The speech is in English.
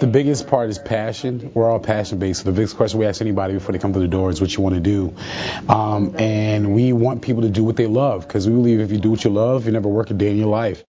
The biggest part is passion. We're all passion based. So the biggest question we ask anybody before they come to the door is what you want to do. Um, and we want people to do what they love because we believe if you do what you love, you never work a day in your life.